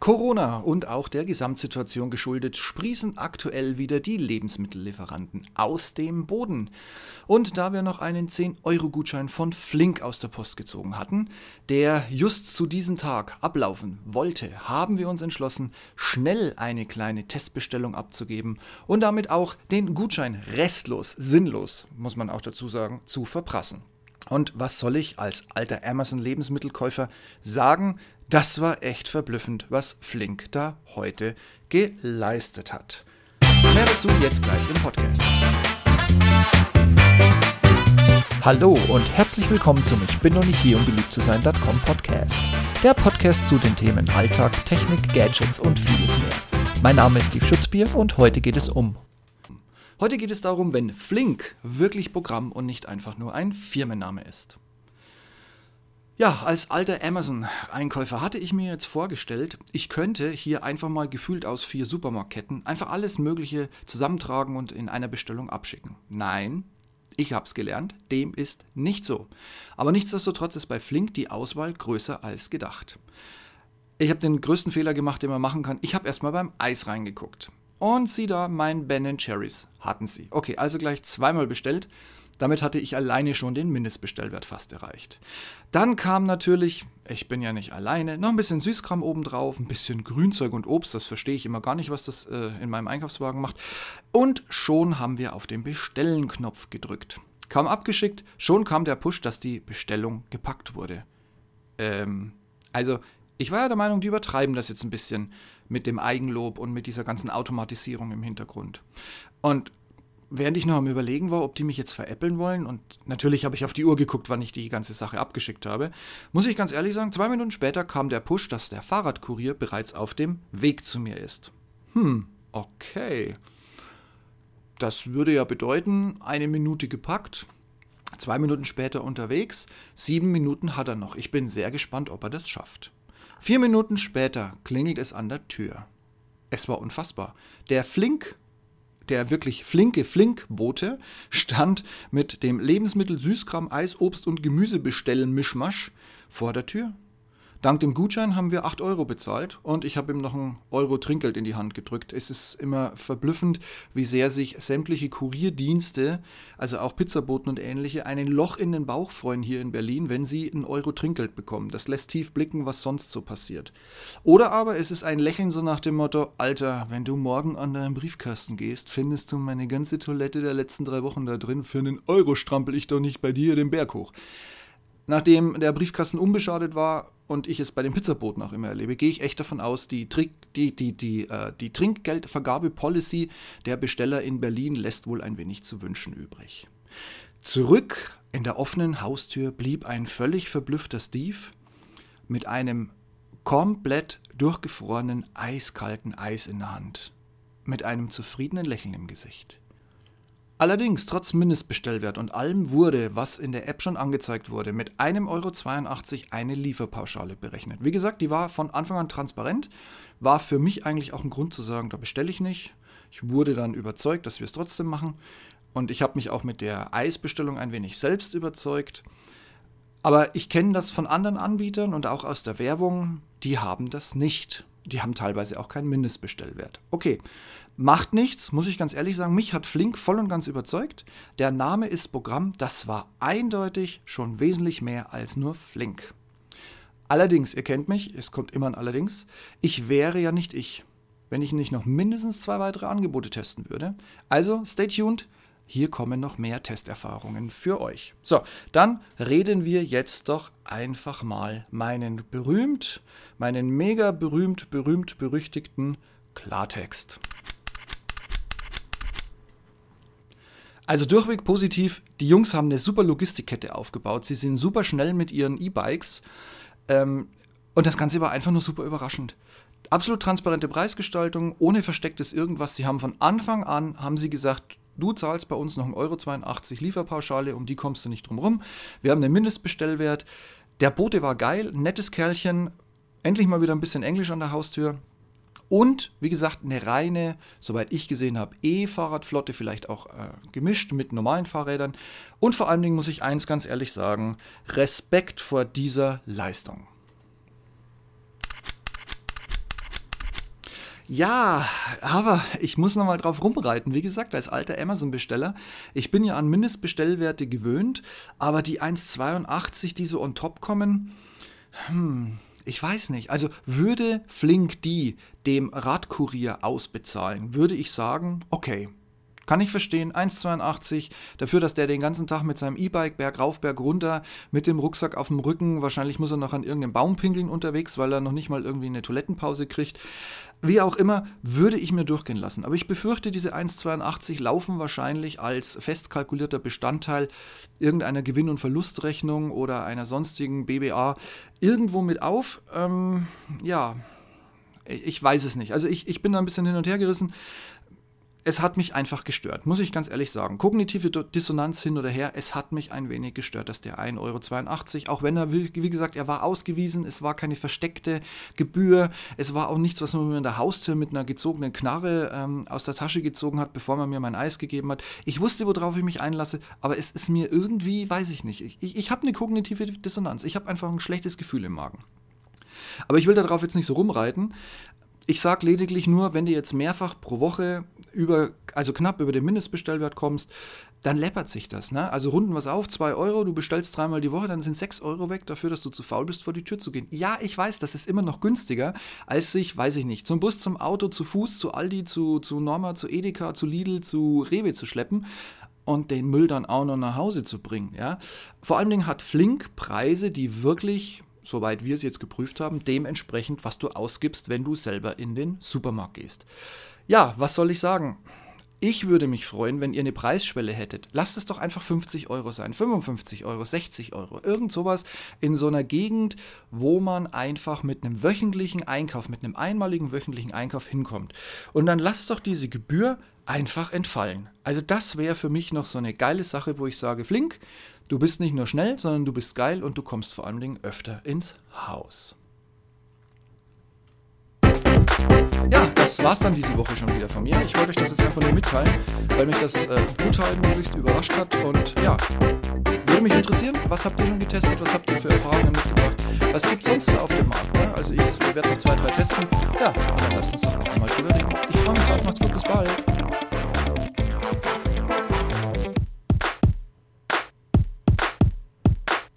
Corona und auch der Gesamtsituation geschuldet sprießen aktuell wieder die Lebensmittellieferanten aus dem Boden. Und da wir noch einen 10-Euro-Gutschein von Flink aus der Post gezogen hatten, der just zu diesem Tag ablaufen wollte, haben wir uns entschlossen, schnell eine kleine Testbestellung abzugeben und damit auch den Gutschein restlos, sinnlos, muss man auch dazu sagen, zu verprassen. Und was soll ich als alter Amazon-Lebensmittelkäufer sagen? Das war echt verblüffend, was Flink da heute geleistet hat. Mehr dazu jetzt gleich im Podcast. Hallo und herzlich willkommen zum Ich bin noch nicht hier, um beliebt zu sein.com Podcast. Der Podcast zu den Themen Alltag, Technik, Gadgets und vieles mehr. Mein Name ist Steve Schutzbier und heute geht es um. Heute geht es darum, wenn Flink wirklich Programm und nicht einfach nur ein Firmenname ist. Ja, als alter Amazon-Einkäufer hatte ich mir jetzt vorgestellt, ich könnte hier einfach mal gefühlt aus vier Supermarktketten einfach alles Mögliche zusammentragen und in einer Bestellung abschicken. Nein, ich habe es gelernt, dem ist nicht so. Aber nichtsdestotrotz ist bei Flink die Auswahl größer als gedacht. Ich habe den größten Fehler gemacht, den man machen kann. Ich habe erstmal beim Eis reingeguckt. Und sieh da, mein Ben Cherries hatten sie. Okay, also gleich zweimal bestellt. Damit hatte ich alleine schon den Mindestbestellwert fast erreicht. Dann kam natürlich, ich bin ja nicht alleine, noch ein bisschen Süßkram obendrauf, ein bisschen Grünzeug und Obst, das verstehe ich immer gar nicht, was das äh, in meinem Einkaufswagen macht. Und schon haben wir auf den Bestellen-Knopf gedrückt. Kaum abgeschickt, schon kam der Push, dass die Bestellung gepackt wurde. Ähm, also, ich war ja der Meinung, die übertreiben das jetzt ein bisschen mit dem Eigenlob und mit dieser ganzen Automatisierung im Hintergrund. Und während ich noch am Überlegen war, ob die mich jetzt veräppeln wollen, und natürlich habe ich auf die Uhr geguckt, wann ich die ganze Sache abgeschickt habe, muss ich ganz ehrlich sagen, zwei Minuten später kam der Push, dass der Fahrradkurier bereits auf dem Weg zu mir ist. Hm, okay. Das würde ja bedeuten, eine Minute gepackt, zwei Minuten später unterwegs, sieben Minuten hat er noch. Ich bin sehr gespannt, ob er das schafft. Vier Minuten später klingelt es an der Tür. Es war unfassbar. Der Flink der wirklich flinke Flinkbote stand mit dem Lebensmittel Süßkram, Eis, Obst und Gemüsebestellen Mischmasch vor der Tür. Dank dem Gutschein haben wir 8 Euro bezahlt und ich habe ihm noch ein Euro Trinkgeld in die Hand gedrückt. Es ist immer verblüffend, wie sehr sich sämtliche Kurierdienste, also auch Pizzaboten und ähnliche, einen Loch in den Bauch freuen hier in Berlin, wenn sie ein Euro Trinkgeld bekommen. Das lässt tief blicken, was sonst so passiert. Oder aber es ist ein Lächeln so nach dem Motto, Alter, wenn du morgen an deinen Briefkasten gehst, findest du meine ganze Toilette der letzten drei Wochen da drin. Für einen Euro strampel ich doch nicht bei dir den Berg hoch. Nachdem der Briefkasten unbeschadet war, und ich es bei den Pizzaboten auch immer erlebe, gehe ich echt davon aus, die, Trick, die, die, die, äh, die Trinkgeldvergabe-Policy der Besteller in Berlin lässt wohl ein wenig zu wünschen übrig. Zurück in der offenen Haustür blieb ein völlig verblüffter Steve mit einem komplett durchgefrorenen, eiskalten Eis in der Hand, mit einem zufriedenen Lächeln im Gesicht. Allerdings, trotz Mindestbestellwert und allem wurde, was in der App schon angezeigt wurde, mit 1,82 Euro eine Lieferpauschale berechnet. Wie gesagt, die war von Anfang an transparent, war für mich eigentlich auch ein Grund zu sagen, da bestelle ich nicht. Ich wurde dann überzeugt, dass wir es trotzdem machen. Und ich habe mich auch mit der Eisbestellung ein wenig selbst überzeugt. Aber ich kenne das von anderen Anbietern und auch aus der Werbung, die haben das nicht. Die haben teilweise auch keinen Mindestbestellwert. Okay, Macht nichts, muss ich ganz ehrlich sagen. Mich hat Flink voll und ganz überzeugt. Der Name ist Programm, das war eindeutig schon wesentlich mehr als nur Flink. Allerdings, ihr kennt mich, es kommt immer ein Allerdings, ich wäre ja nicht ich, wenn ich nicht noch mindestens zwei weitere Angebote testen würde. Also, stay tuned. Hier kommen noch mehr Testerfahrungen für euch. So, dann reden wir jetzt doch einfach mal meinen berühmt, meinen mega berühmt, berühmt, berüchtigten Klartext. Also durchweg positiv. Die Jungs haben eine super Logistikkette aufgebaut. Sie sind super schnell mit ihren E-Bikes. Ähm, und das Ganze war einfach nur super überraschend. Absolut transparente Preisgestaltung, ohne verstecktes irgendwas. Sie haben von Anfang an, haben sie gesagt, du zahlst bei uns noch 1,82 Euro Lieferpauschale, um die kommst du nicht drum rum. Wir haben einen Mindestbestellwert. Der Bote war geil, nettes Kerlchen, endlich mal wieder ein bisschen Englisch an der Haustür. Und wie gesagt, eine reine, soweit ich gesehen habe, E-Fahrradflotte, vielleicht auch äh, gemischt mit normalen Fahrrädern. Und vor allen Dingen muss ich eins ganz ehrlich sagen, Respekt vor dieser Leistung. Ja, aber ich muss noch mal drauf rumreiten. Wie gesagt, als alter Amazon-Besteller, ich bin ja an Mindestbestellwerte gewöhnt, aber die 1,82, die so on top kommen, hm, ich weiß nicht. Also würde Flink die dem Radkurier ausbezahlen, würde ich sagen, okay, kann ich verstehen, 1,82 dafür, dass der den ganzen Tag mit seinem E-Bike Berg rauf, Berg runter mit dem Rucksack auf dem Rücken, wahrscheinlich muss er noch an irgendeinem Baum pinkeln unterwegs, weil er noch nicht mal irgendwie eine Toilettenpause kriegt. Wie auch immer, würde ich mir durchgehen lassen. Aber ich befürchte, diese 1,82 laufen wahrscheinlich als festkalkulierter Bestandteil irgendeiner Gewinn- und Verlustrechnung oder einer sonstigen BBA irgendwo mit auf. Ähm, ja, ich weiß es nicht. Also ich, ich bin da ein bisschen hin und her gerissen es hat mich einfach gestört, muss ich ganz ehrlich sagen. Kognitive Dissonanz hin oder her, es hat mich ein wenig gestört, dass der 1,82 Euro, auch wenn er, wie gesagt, er war ausgewiesen, es war keine versteckte Gebühr, es war auch nichts, was man mir in der Haustür mit einer gezogenen Knarre ähm, aus der Tasche gezogen hat, bevor man mir mein Eis gegeben hat. Ich wusste, worauf ich mich einlasse, aber es ist mir irgendwie, weiß ich nicht, ich, ich, ich habe eine kognitive Dissonanz, ich habe einfach ein schlechtes Gefühl im Magen. Aber ich will darauf jetzt nicht so rumreiten. Ich sage lediglich nur, wenn du jetzt mehrfach pro Woche über, also knapp über den Mindestbestellwert kommst, dann läppert sich das. Ne? Also runden was auf, 2 Euro, du bestellst dreimal die Woche, dann sind 6 Euro weg dafür, dass du zu faul bist, vor die Tür zu gehen. Ja, ich weiß, das ist immer noch günstiger, als sich, weiß ich nicht, zum Bus, zum Auto, zu Fuß, zu Aldi, zu, zu Norma, zu Edeka, zu Lidl, zu Rewe zu schleppen und den Müll dann auch noch nach Hause zu bringen. Ja? Vor allen Dingen hat Flink Preise, die wirklich soweit wir es jetzt geprüft haben, dementsprechend, was du ausgibst, wenn du selber in den Supermarkt gehst. Ja, was soll ich sagen? Ich würde mich freuen, wenn ihr eine Preisschwelle hättet. Lasst es doch einfach 50 Euro sein, 55 Euro, 60 Euro, irgend sowas in so einer Gegend, wo man einfach mit einem wöchentlichen Einkauf, mit einem einmaligen wöchentlichen Einkauf hinkommt. Und dann lasst doch diese Gebühr einfach entfallen. Also das wäre für mich noch so eine geile Sache, wo ich sage, Flink, Du bist nicht nur schnell, sondern du bist geil und du kommst vor allen Dingen öfter ins Haus. Ja, das war's dann diese Woche schon wieder von mir. Ich wollte euch das jetzt einfach nur mitteilen, weil mich das äh, brutal möglichst überrascht hat. Und ja, würde mich interessieren, was habt ihr schon getestet, was habt ihr für Erfahrungen mitgebracht, was gibt es sonst auf dem Markt? Ne? Also ich werde noch zwei, drei testen. Ja, dann lasst uns doch einfach mal drüber reden. Ich freue mich drauf, macht's gut, bis bald.